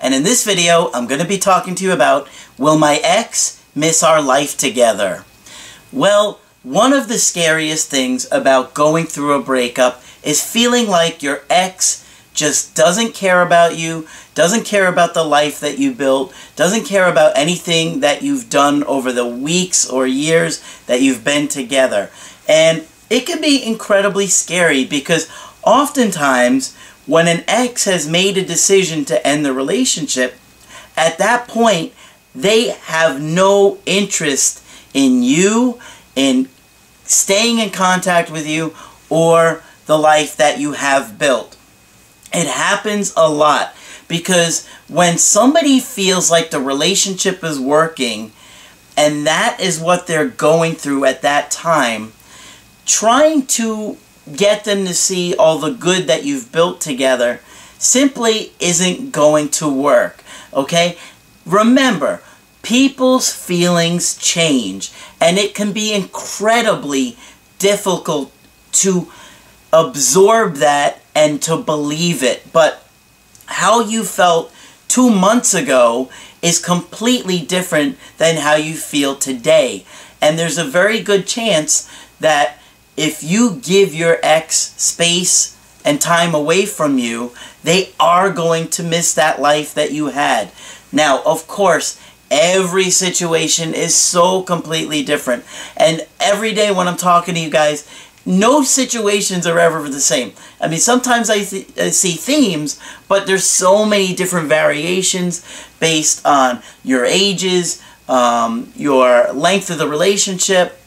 and in this video, I'm going to be talking to you about Will my ex miss our life together? Well, one of the scariest things about going through a breakup is feeling like your ex just doesn't care about you, doesn't care about the life that you built, doesn't care about anything that you've done over the weeks or years that you've been together. And it can be incredibly scary because oftentimes when an ex has made a decision to end the relationship, at that point, they have no interest in you, in staying in contact with you, or the life that you have built. It happens a lot because when somebody feels like the relationship is working and that is what they're going through at that time, trying to get them to see all the good that you've built together simply isn't going to work. Okay? Remember, people's feelings change, and it can be incredibly difficult to absorb that and to believe it. But how you felt two months ago is completely different than how you feel today. And there's a very good chance that if you give your ex space and time away from you, they are going to miss that life that you had. Now, of course, every situation is so completely different. And every day when I'm talking to you guys, no situations are ever the same. I mean, sometimes I, th I, see themes, but there's so many different variations based on your ages, um, your length of the relationship,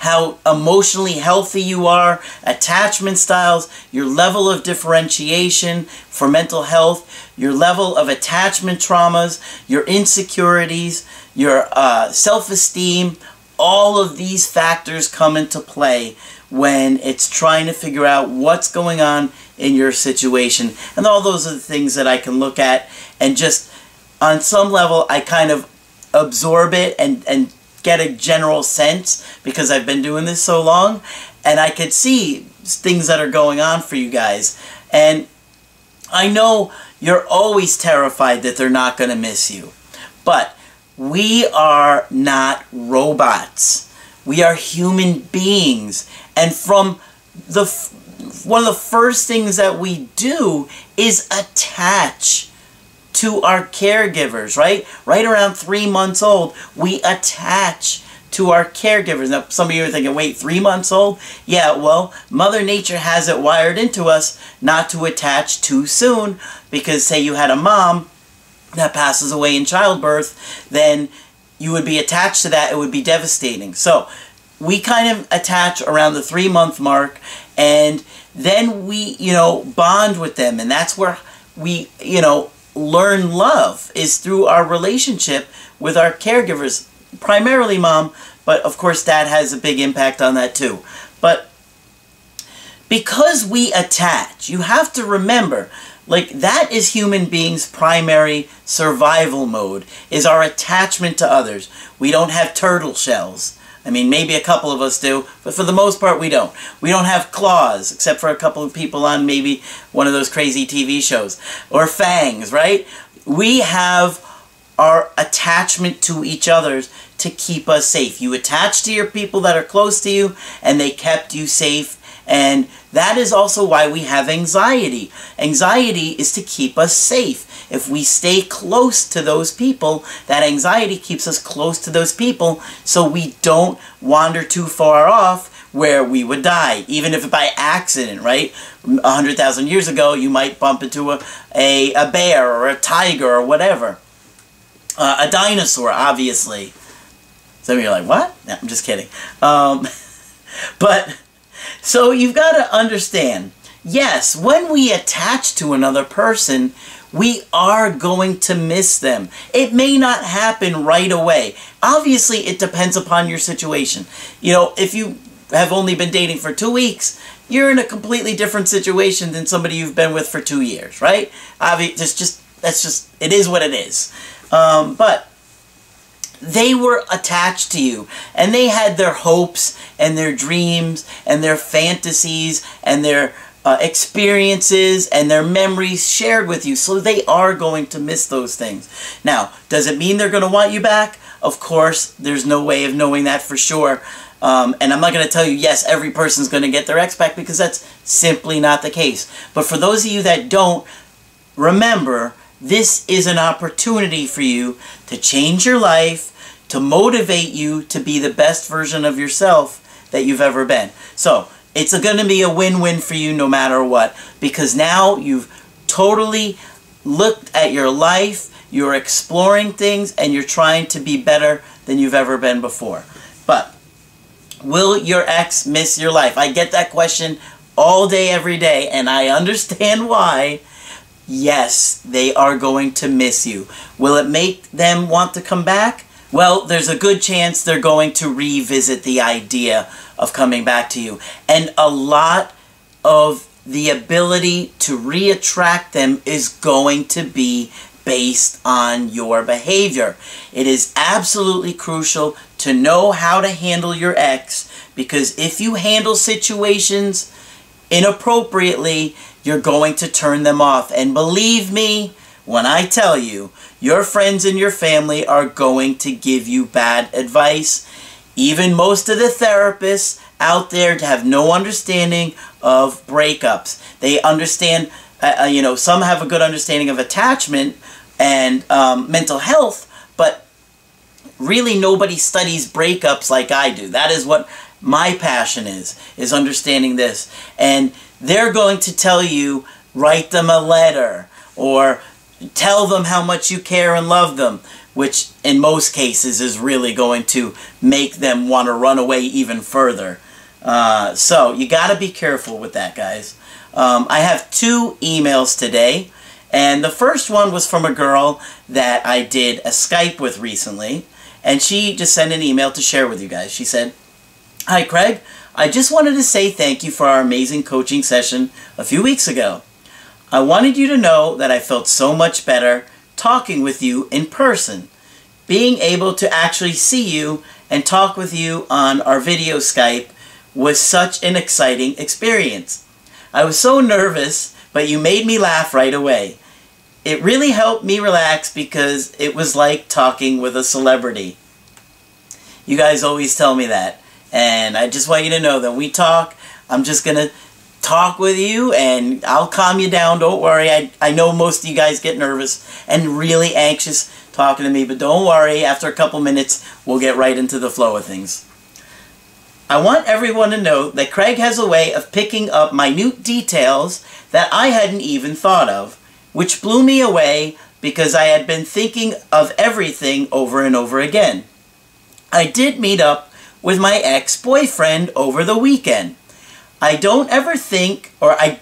how emotionally healthy you are, attachment styles, your level of differentiation for mental health, your level of attachment traumas, your insecurities, your uh, self-esteem, all of these factors come into play when it's trying to figure out what's going on in your situation. And all those are the things that I can look at and just on some level I kind of absorb it and, and get a general sense because I've been doing this so long and I could see things that are going on for you guys. And I know you're always terrified that they're not going to miss you. But we are not robots. We are human beings. And from the one of the first things that we do is attach to our caregivers, right? Right around three months old, we attach to our caregivers. Now, some of you are thinking, wait, three months old? Yeah, well, Mother Nature has it wired into us not to attach too soon because, say, you had a mom that passes away in childbirth, then you would be attached to that. It would be devastating. So, we kind of attach around the three month mark and then we, you know, bond with them. And that's where we, you know, learn love is through our relationship with our caregivers. Primarily mom, but of course dad has a big impact on that too. But because we attach, you have to remember, like that is human beings' primary survival mode, is our attachment to others. We don't have turtle shells. I mean, maybe a couple of us do, but for the most part, we don't. We don't have claws, except for a couple of people on maybe one of those crazy TV shows. Or fangs, right? We have our attachment to each other's to keep us safe. You attach to your people that are close to you, and they kept you safe. And that is also why we have anxiety. Anxiety is to keep us safe. If we stay close to those people, that anxiety keeps us close to those people so we don't wander too far off where we would die, even if by accident, right? A hundred thousand years ago, you might bump into a, a, a bear or a tiger or whatever. Uh, a dinosaur, obviously. Some of you are like, what? No, I'm just kidding. Um, but, so you've got to understand, yes, when we attach to another person, we are going to miss them. It may not happen right away. Obviously, it depends upon your situation. You know, if you have only been dating for two weeks, you're in a completely different situation than somebody you've been with for two years, right? Obviously, just, just that's just it is what it is. Um, but they were attached to you and they had their hopes and their dreams and their fantasies and their uh, experiences and their memories shared with you so they are going to miss those things now does it mean they're going to want you back of course there's no way of knowing that for sure um, and I'm not going to tell you, yes, every person's going to get their ex back because that's simply not the case. But for those of you that don't, remember, this is an opportunity for you to change your life, to motivate you to be the best version of yourself that you've ever been. So, it's going to be a win-win for you no matter what because now you've totally looked at your life, you're exploring things, and you're trying to be better than you've ever been before. But will your ex miss your life? I get that question all day, every day, and I understand why. Yes, they are going to miss you. Will it make them want to come back? Well, there's a good chance they're going to revisit the idea of coming back to you. And a lot of the ability to reattract them is going to be based on your behavior. It is absolutely crucial to know how to handle your ex because if you handle situations inappropriately, you're going to turn them off. And believe me when I tell you, your friends and your family are going to give you bad advice even most of the therapists out there have no understanding of breakups. They understand, uh, uh, you know, some have a good understanding of attachment and um, mental health, but really nobody studies breakups like I do. That is what my passion is, is understanding this. And they're going to tell you, write them a letter or tell them how much you care and love them which in most cases is really going to make them want to run away even further. Uh, so you got to be careful with that, guys. Um, I have two emails today, and the first one was from a girl that I did a Skype with recently, and she just sent an email to share with you guys. She said, Hi, Craig. I just wanted to say thank you for our amazing coaching session a few weeks ago. I wanted you to know that I felt so much better talking with you in person. Being able to actually see you and talk with you on our video Skype was such an exciting experience. I was so nervous, but you made me laugh right away. It really helped me relax because it was like talking with a celebrity. You guys always tell me that. And I just want you to know that we talk, I'm just going to talk with you and I'll calm you down. Don't worry. I, I know most of you guys get nervous and really anxious talking to me, but don't worry. After a couple minutes, we'll get right into the flow of things. I want everyone to know that Craig has a way of picking up minute details that I hadn't even thought of, which blew me away because I had been thinking of everything over and over again. I did meet up with my ex-boyfriend over the weekend. I don't ever think, or I,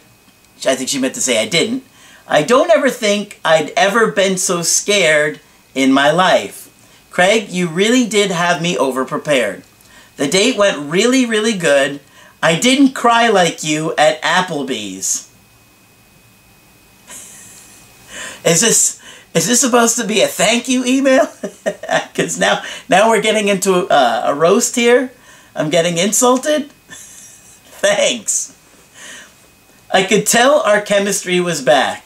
I think she meant to say I didn't, I don't ever think I'd ever been so scared in my life. Craig, you really did have me over-prepared. The date went really, really good. I didn't cry like you at Applebee's. is this is this supposed to be a thank you email? Because now now we're getting into a, a roast here. I'm getting insulted. Thanks. I could tell our chemistry was back.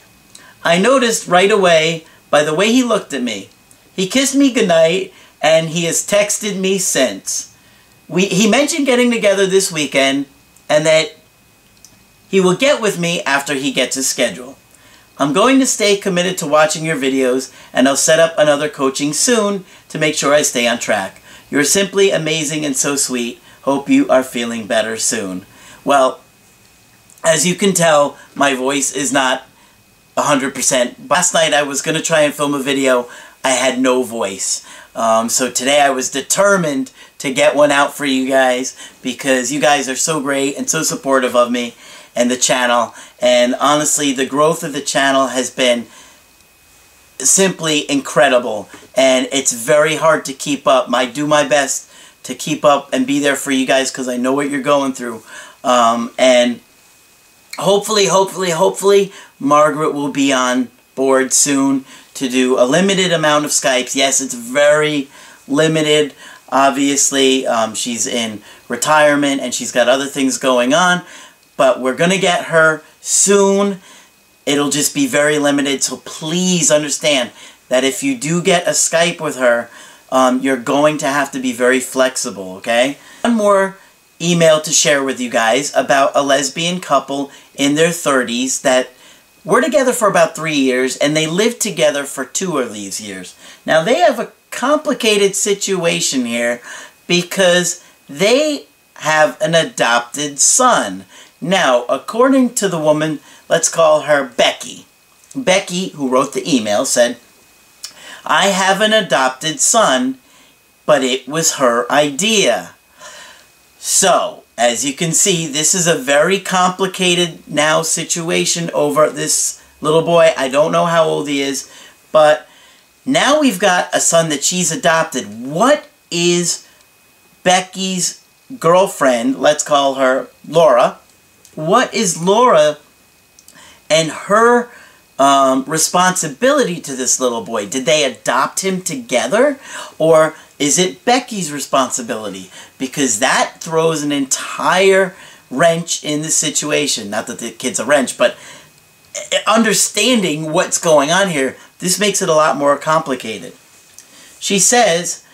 I noticed right away by the way he looked at me. He kissed me goodnight and he has texted me since. We, he mentioned getting together this weekend and that he will get with me after he gets his schedule. I'm going to stay committed to watching your videos and I'll set up another coaching soon to make sure I stay on track. You're simply amazing and so sweet. Hope you are feeling better soon. Well, as you can tell, my voice is not 100%. Last night I was going to try and film a video. I had no voice. Um, so today I was determined to get one out for you guys because you guys are so great and so supportive of me and the channel. And honestly, the growth of the channel has been simply incredible. And it's very hard to keep up. I do my best to keep up and be there for you guys because I know what you're going through. Um, and hopefully, hopefully, hopefully, Margaret will be on board soon to do a limited amount of Skypes. Yes, it's very limited. Obviously, um, she's in retirement and she's got other things going on. But we're going to get her soon. It'll just be very limited. So please understand that if you do get a Skype with her, um, you're going to have to be very flexible, okay? One more email to share with you guys about a lesbian couple in their 30s that were together for about three years and they lived together for two of these years. Now they have a complicated situation here because they have an adopted son. Now, according to the woman, let's call her Becky. Becky, who wrote the email, said, I have an adopted son, but it was her idea. So, as you can see, this is a very complicated now situation over this little boy. I don't know how old he is, but now we've got a son that she's adopted. What is Becky's girlfriend, let's call her Laura, what is Laura and her um, responsibility to this little boy? Did they adopt him together? Or is it Becky's responsibility? Because that throws an entire wrench in the situation. Not that the kid's a wrench, but eh, understanding what's going on here, this makes it a lot more complicated. She says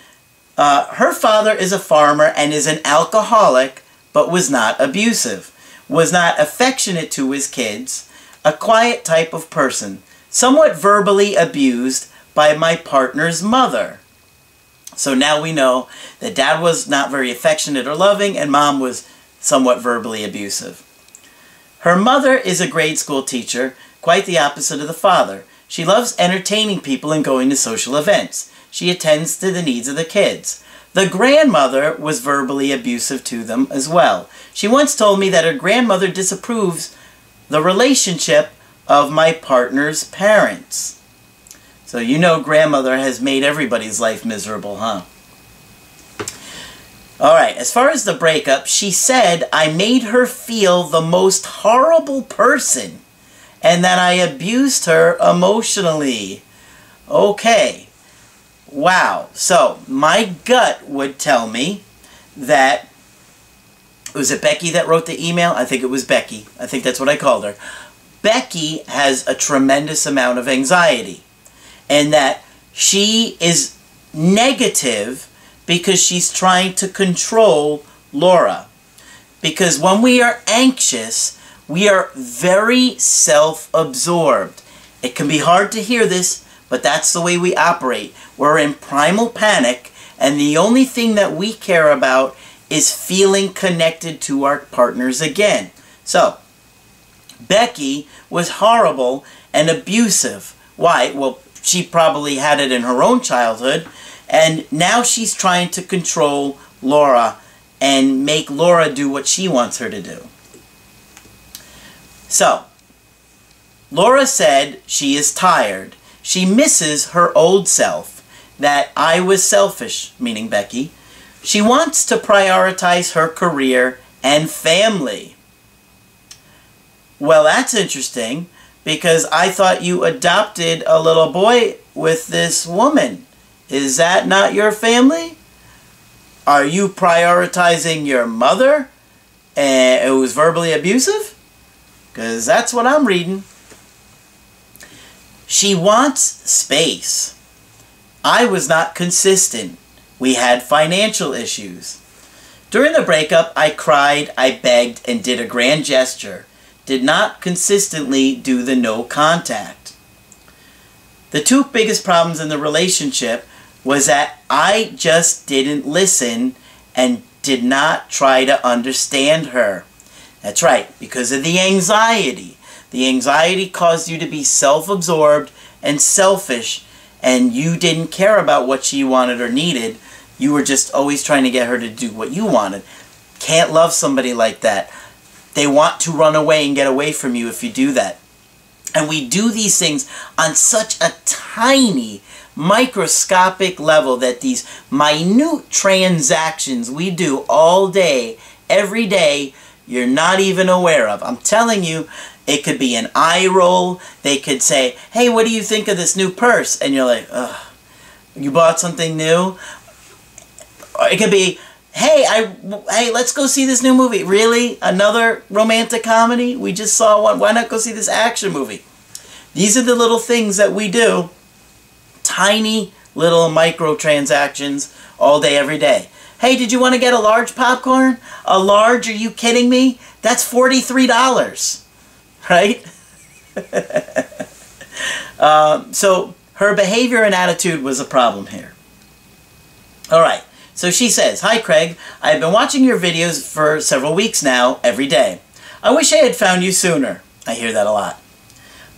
uh, her father is a farmer and is an alcoholic, but was not abusive, was not affectionate to his kids, a quiet type of person, somewhat verbally abused by my partner's mother. So now we know that dad was not very affectionate or loving, and mom was somewhat verbally abusive. Her mother is a grade school teacher, quite the opposite of the father. She loves entertaining people and going to social events. She attends to the needs of the kids. The grandmother was verbally abusive to them as well. She once told me that her grandmother disapproves the relationship of my partner's parents. So you know grandmother has made everybody's life miserable, huh? Alright, as far as the breakup, she said I made her feel the most horrible person and that I abused her emotionally. Okay. Wow. So, my gut would tell me that was it Becky that wrote the email? I think it was Becky. I think that's what I called her. Becky has a tremendous amount of anxiety. And that she is negative because she's trying to control Laura. Because when we are anxious, we are very self-absorbed. It can be hard to hear this, but that's the way we operate. We're in primal panic, and the only thing that we care about is feeling connected to our partners again. So, Becky was horrible and abusive. Why? Well, she probably had it in her own childhood, and now she's trying to control Laura and make Laura do what she wants her to do. So, Laura said she is tired. She misses her old self, that I was selfish, meaning Becky, she wants to prioritize her career and family. Well, that's interesting because I thought you adopted a little boy with this woman. Is that not your family? Are you prioritizing your mother and it was verbally abusive? Because that's what I'm reading. She wants space. I was not consistent. We had financial issues. During the breakup, I cried, I begged, and did a grand gesture. Did not consistently do the no contact. The two biggest problems in the relationship was that I just didn't listen and did not try to understand her. That's right, because of the anxiety. The anxiety caused you to be self-absorbed and selfish, and you didn't care about what she wanted or needed, you were just always trying to get her to do what you wanted. Can't love somebody like that. They want to run away and get away from you if you do that. And we do these things on such a tiny, microscopic level that these minute transactions we do all day, every day, you're not even aware of. I'm telling you, it could be an eye roll. They could say, hey, what do you think of this new purse? And you're like, ugh, you bought something new? It could be, hey, I, hey, let's go see this new movie. Really? Another romantic comedy? We just saw one. Why not go see this action movie? These are the little things that we do. Tiny little microtransactions all day, every day. Hey, did you want to get a large popcorn? A large? Are you kidding me? That's $43. Right? um, so her behavior and attitude was a problem here. All right. So she says, Hi Craig, I have been watching your videos for several weeks now, every day. I wish I had found you sooner. I hear that a lot.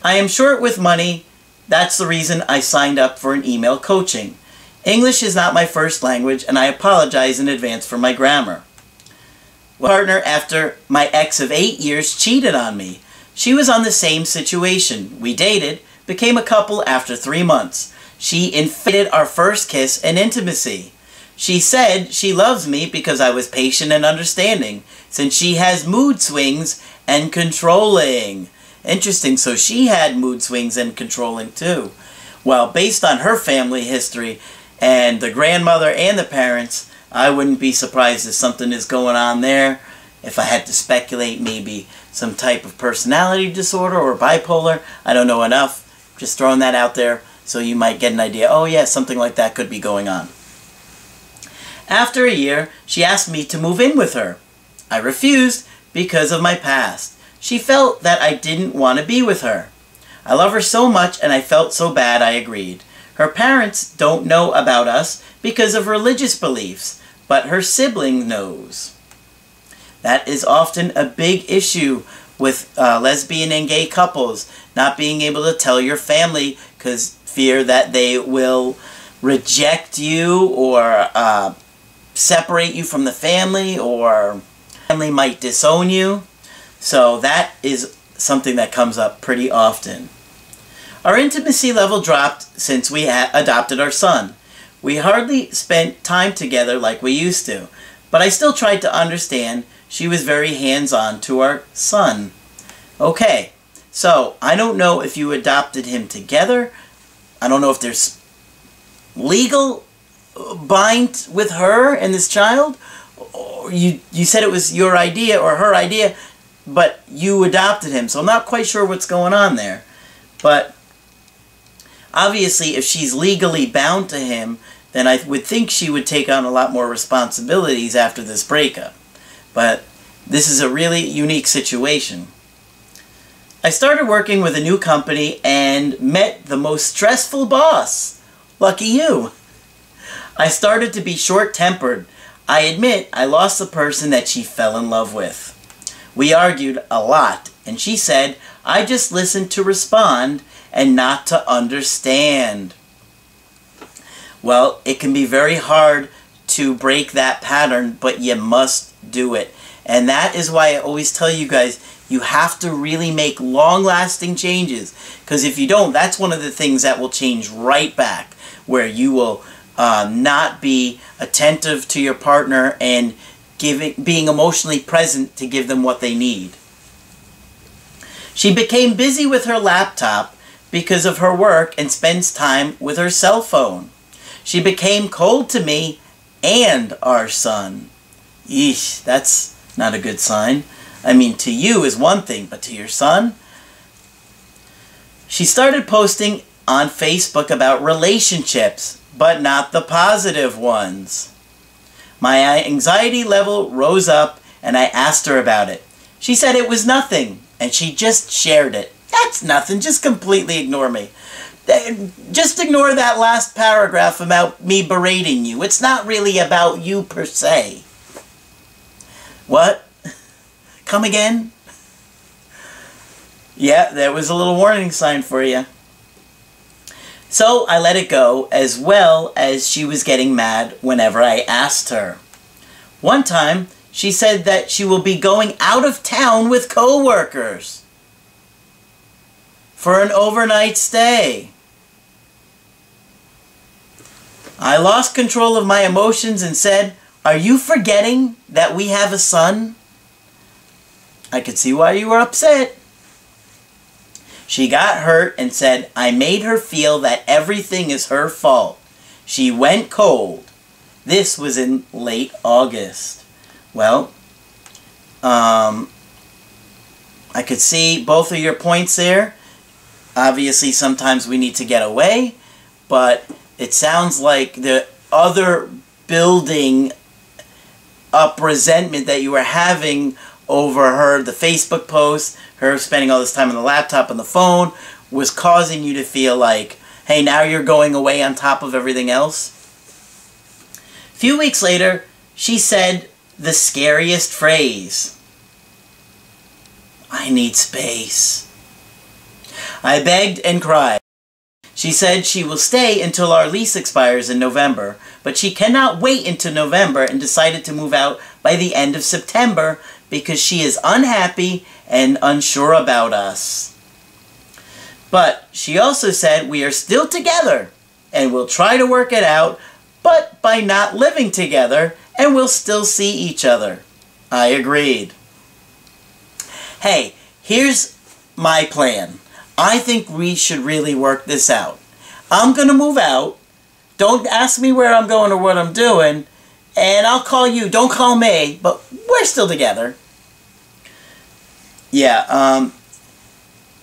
I am short with money. That's the reason I signed up for an email coaching. English is not my first language, and I apologize in advance for my grammar. Partner after my ex of eight years cheated on me. She was on the same situation. We dated, became a couple after three months. She inflated our first kiss and intimacy. She said she loves me because I was patient and understanding, since she has mood swings and controlling. Interesting, so she had mood swings and controlling too. Well, based on her family history and the grandmother and the parents, I wouldn't be surprised if something is going on there. If I had to speculate, maybe some type of personality disorder or bipolar. I don't know enough. Just throwing that out there so you might get an idea. Oh yeah, something like that could be going on. After a year, she asked me to move in with her. I refused because of my past. She felt that I didn't want to be with her. I love her so much and I felt so bad I agreed. Her parents don't know about us because of religious beliefs, but her sibling knows. That is often a big issue with uh, lesbian and gay couples, not being able to tell your family because fear that they will reject you or uh, separate you from the family or family might disown you. So that is something that comes up pretty often. Our intimacy level dropped since we adopted our son. We hardly spent time together like we used to, but I still tried to understand she was very hands-on to our son. Okay, so I don't know if you adopted him together. I don't know if there's legal bind with her and this child? Or you, you said it was your idea or her idea, but you adopted him. So I'm not quite sure what's going on there. But obviously, if she's legally bound to him, then I would think she would take on a lot more responsibilities after this breakup. But this is a really unique situation. I started working with a new company and met the most stressful boss. Lucky you. I started to be short-tempered. I admit I lost the person that she fell in love with. We argued a lot, and she said I just listened to respond and not to understand. Well, it can be very hard to break that pattern, but you must do it. And that is why I always tell you guys, you have to really make long-lasting changes. Because if you don't, that's one of the things that will change right back. Where you will uh, not be attentive to your partner and giving, being emotionally present to give them what they need. She became busy with her laptop because of her work and spends time with her cell phone. She became cold to me and our son. Yeesh, that's not a good sign. I mean, to you is one thing, but to your son? She started posting on Facebook about relationships but not the positive ones. My anxiety level rose up and I asked her about it. She said it was nothing and she just shared it. That's nothing, just completely ignore me. Just ignore that last paragraph about me berating you. It's not really about you per se. What? Come again? Yeah, there was a little warning sign for you. So I let it go, as well as she was getting mad whenever I asked her. One time, she said that she will be going out of town with coworkers. for an overnight stay. I lost control of my emotions and said, Are you forgetting that we have a son? I could see why you were upset. She got hurt and said, I made her feel that everything is her fault. She went cold. This was in late August. Well, um, I could see both of your points there. Obviously, sometimes we need to get away, but it sounds like the other building up resentment that you were having over her, the Facebook post, her spending all this time on the laptop and the phone, was causing you to feel like, hey, now you're going away on top of everything else? A few weeks later, she said the scariest phrase. I need space. I begged and cried. She said she will stay until our lease expires in November, but she cannot wait until November and decided to move out by the end of September because she is unhappy and unsure about us. But she also said we are still together and we'll try to work it out, but by not living together and we'll still see each other. I agreed. Hey, here's my plan. I think we should really work this out. I'm going to move out. Don't ask me where I'm going or what I'm doing. And I'll call you. Don't call me. But we're still together. Yeah, um,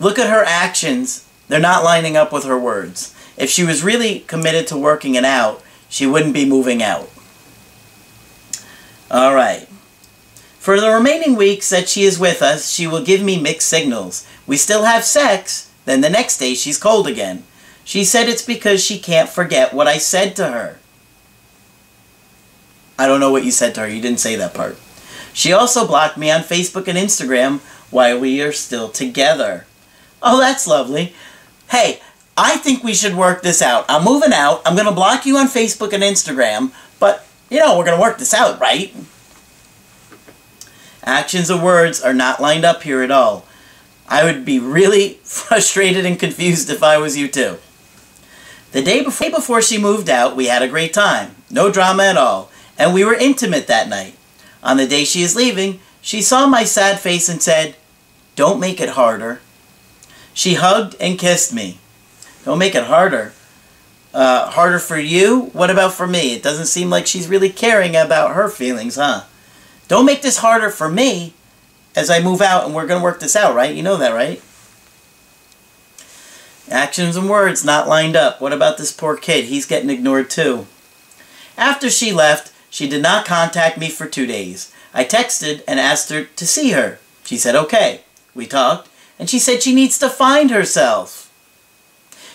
look at her actions. They're not lining up with her words. If she was really committed to working it out, she wouldn't be moving out. Alright. For the remaining weeks that she is with us, she will give me mixed signals. We still have sex, then the next day she's cold again. She said it's because she can't forget what I said to her. I don't know what you said to her. You didn't say that part. She also blocked me on Facebook and Instagram while we are still together. Oh, that's lovely. Hey, I think we should work this out. I'm moving out. I'm going to block you on Facebook and Instagram, but, you know, we're going to work this out, right? Actions and words are not lined up here at all. I would be really frustrated and confused if I was you too. The day before she moved out, we had a great time. No drama at all. And we were intimate that night. On the day she is leaving, she saw my sad face and said, Don't make it harder. She hugged and kissed me. Don't make it harder. Uh, harder for you? What about for me? It doesn't seem like she's really caring about her feelings, huh? Don't make this harder for me as I move out and we're going to work this out, right? You know that, right? Actions and words not lined up. What about this poor kid? He's getting ignored too. After she left, she did not contact me for two days. I texted and asked her to see her. She said okay. We talked, and she said she needs to find herself.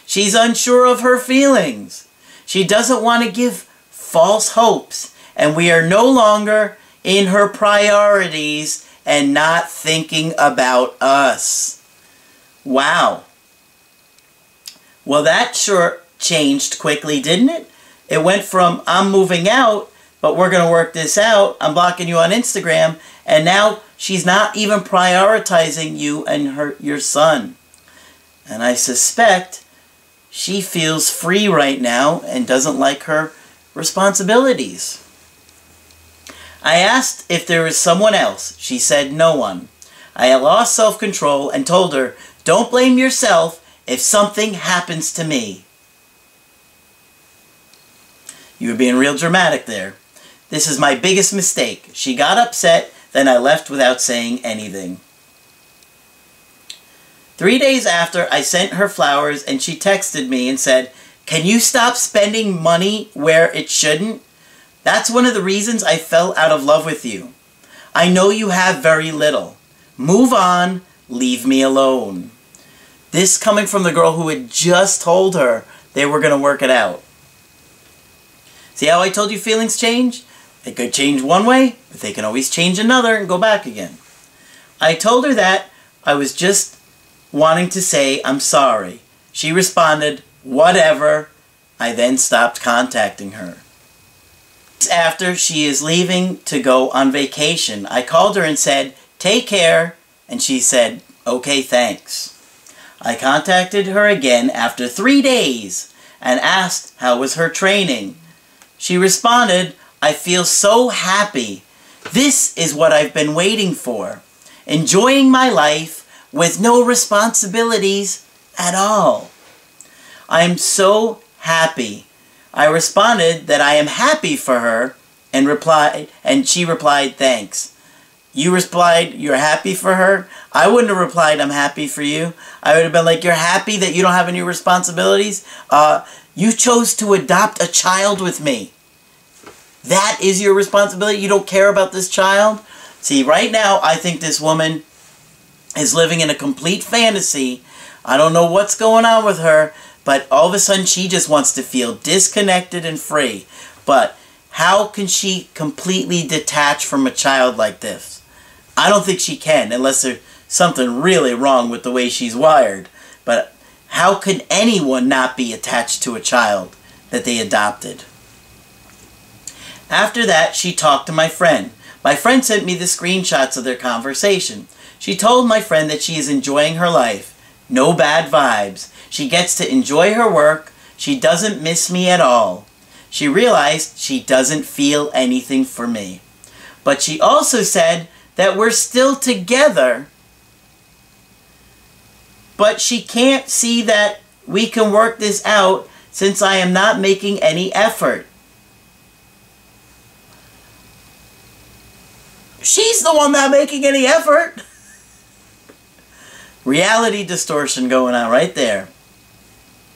She's unsure of her feelings. She doesn't want to give false hopes, and we are no longer in her priorities and not thinking about us. Wow. Well, that sure changed quickly, didn't it? It went from I'm moving out but we're going to work this out. I'm blocking you on Instagram. And now she's not even prioritizing you and her your son. And I suspect she feels free right now and doesn't like her responsibilities. I asked if there was someone else. She said no one. I lost self-control and told her, don't blame yourself if something happens to me. You were being real dramatic there. This is my biggest mistake. She got upset, then I left without saying anything. Three days after, I sent her flowers and she texted me and said, Can you stop spending money where it shouldn't? That's one of the reasons I fell out of love with you. I know you have very little. Move on, leave me alone. This coming from the girl who had just told her they were going to work it out. See how I told you feelings change? They could change one way, but they can always change another and go back again. I told her that I was just wanting to say I'm sorry. She responded, whatever. I then stopped contacting her. After she is leaving to go on vacation, I called her and said, take care, and she said, okay, thanks. I contacted her again after three days and asked how was her training. She responded, I feel so happy. This is what I've been waiting for. Enjoying my life with no responsibilities at all. I am so happy. I responded that I am happy for her and replied and she replied thanks. You replied, you're happy for her? I wouldn't have replied, I'm happy for you. I would have been like, you're happy that you don't have any responsibilities? Uh, you chose to adopt a child with me. That is your responsibility? You don't care about this child? See, right now, I think this woman is living in a complete fantasy. I don't know what's going on with her, but all of a sudden she just wants to feel disconnected and free. But how can she completely detach from a child like this? I don't think she can unless there's something really wrong with the way she's wired. But how can anyone not be attached to a child that they adopted? After that, she talked to my friend. My friend sent me the screenshots of their conversation. She told my friend that she is enjoying her life. No bad vibes. She gets to enjoy her work. She doesn't miss me at all. She realized she doesn't feel anything for me. But she also said that we're still together, but she can't see that we can work this out since I am not making any effort. She's the one not making any effort. Reality distortion going on right there.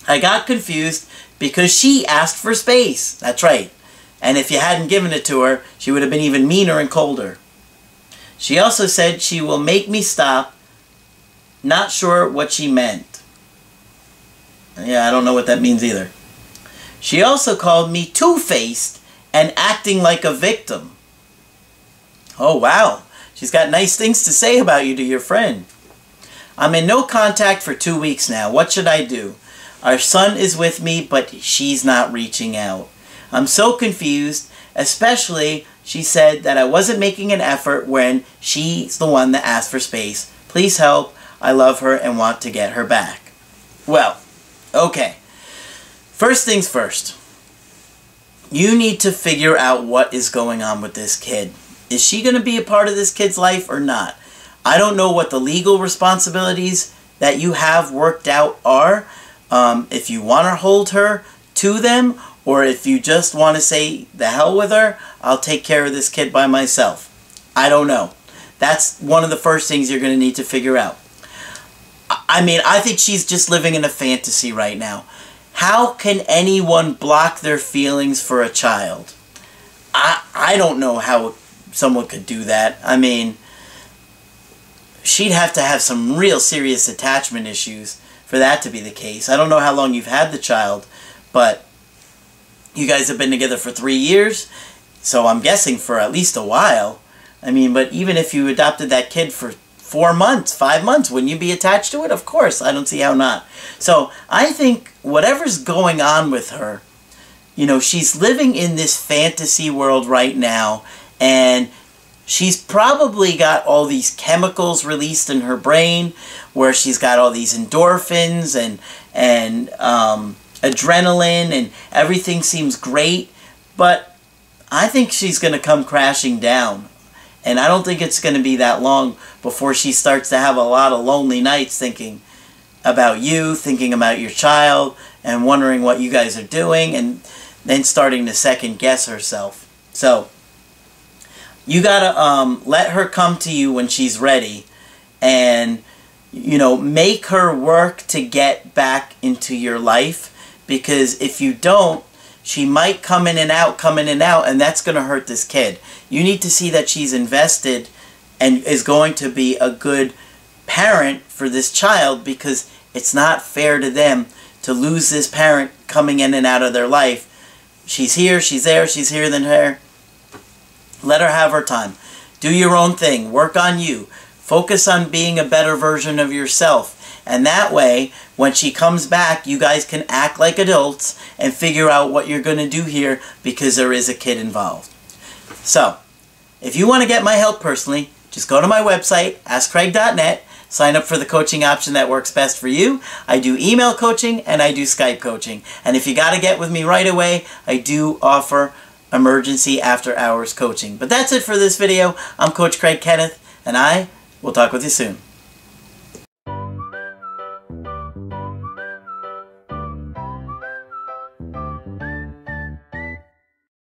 I got confused because she asked for space. That's right. And if you hadn't given it to her, she would have been even meaner and colder. She also said she will make me stop. Not sure what she meant. Yeah, I don't know what that means either. She also called me two-faced and acting like a victim. Oh, wow. She's got nice things to say about you to your friend. I'm in no contact for two weeks now. What should I do? Our son is with me, but she's not reaching out. I'm so confused, especially she said that I wasn't making an effort when she's the one that asked for space. Please help. I love her and want to get her back. Well, okay. First things first. You need to figure out what is going on with this kid. Is she going to be a part of this kid's life or not? I don't know what the legal responsibilities that you have worked out are. Um, if you want to hold her to them or if you just want to say, the hell with her, I'll take care of this kid by myself. I don't know. That's one of the first things you're going to need to figure out. I mean, I think she's just living in a fantasy right now. How can anyone block their feelings for a child? I, I don't know how someone could do that. I mean, she'd have to have some real serious attachment issues for that to be the case. I don't know how long you've had the child, but you guys have been together for three years, so I'm guessing for at least a while. I mean, but even if you adopted that kid for four months, five months, wouldn't you be attached to it? Of course, I don't see how not. So I think whatever's going on with her, you know, she's living in this fantasy world right now, and she's probably got all these chemicals released in her brain, where she's got all these endorphins and and um, adrenaline and everything seems great, but I think she's going to come crashing down. And I don't think it's going to be that long before she starts to have a lot of lonely nights thinking about you, thinking about your child, and wondering what you guys are doing, and then starting to second guess herself. So, you got to um, let her come to you when she's ready, and, you know, make her work to get back into your life because if you don't, she might come in and out, come in and out, and that's to hurt this kid. You need to see that she's invested and is going to be a good parent for this child because it's not fair to them to lose this parent coming in and out of their life. She's here, she's there, she's here, then her. Let her have her time. Do your own thing. Work on you. Focus on being a better version of yourself. And that way, when she comes back, you guys can act like adults and figure out what you're going to do here because there is a kid involved. So, if you want to get my help personally, just go to my website, askcraig.net. sign up for the coaching option that works best for you. I do email coaching and I do Skype coaching. And if you got to get with me right away, I do offer emergency after hours coaching. But that's it for this video. I'm Coach Craig Kenneth and I will talk with you soon.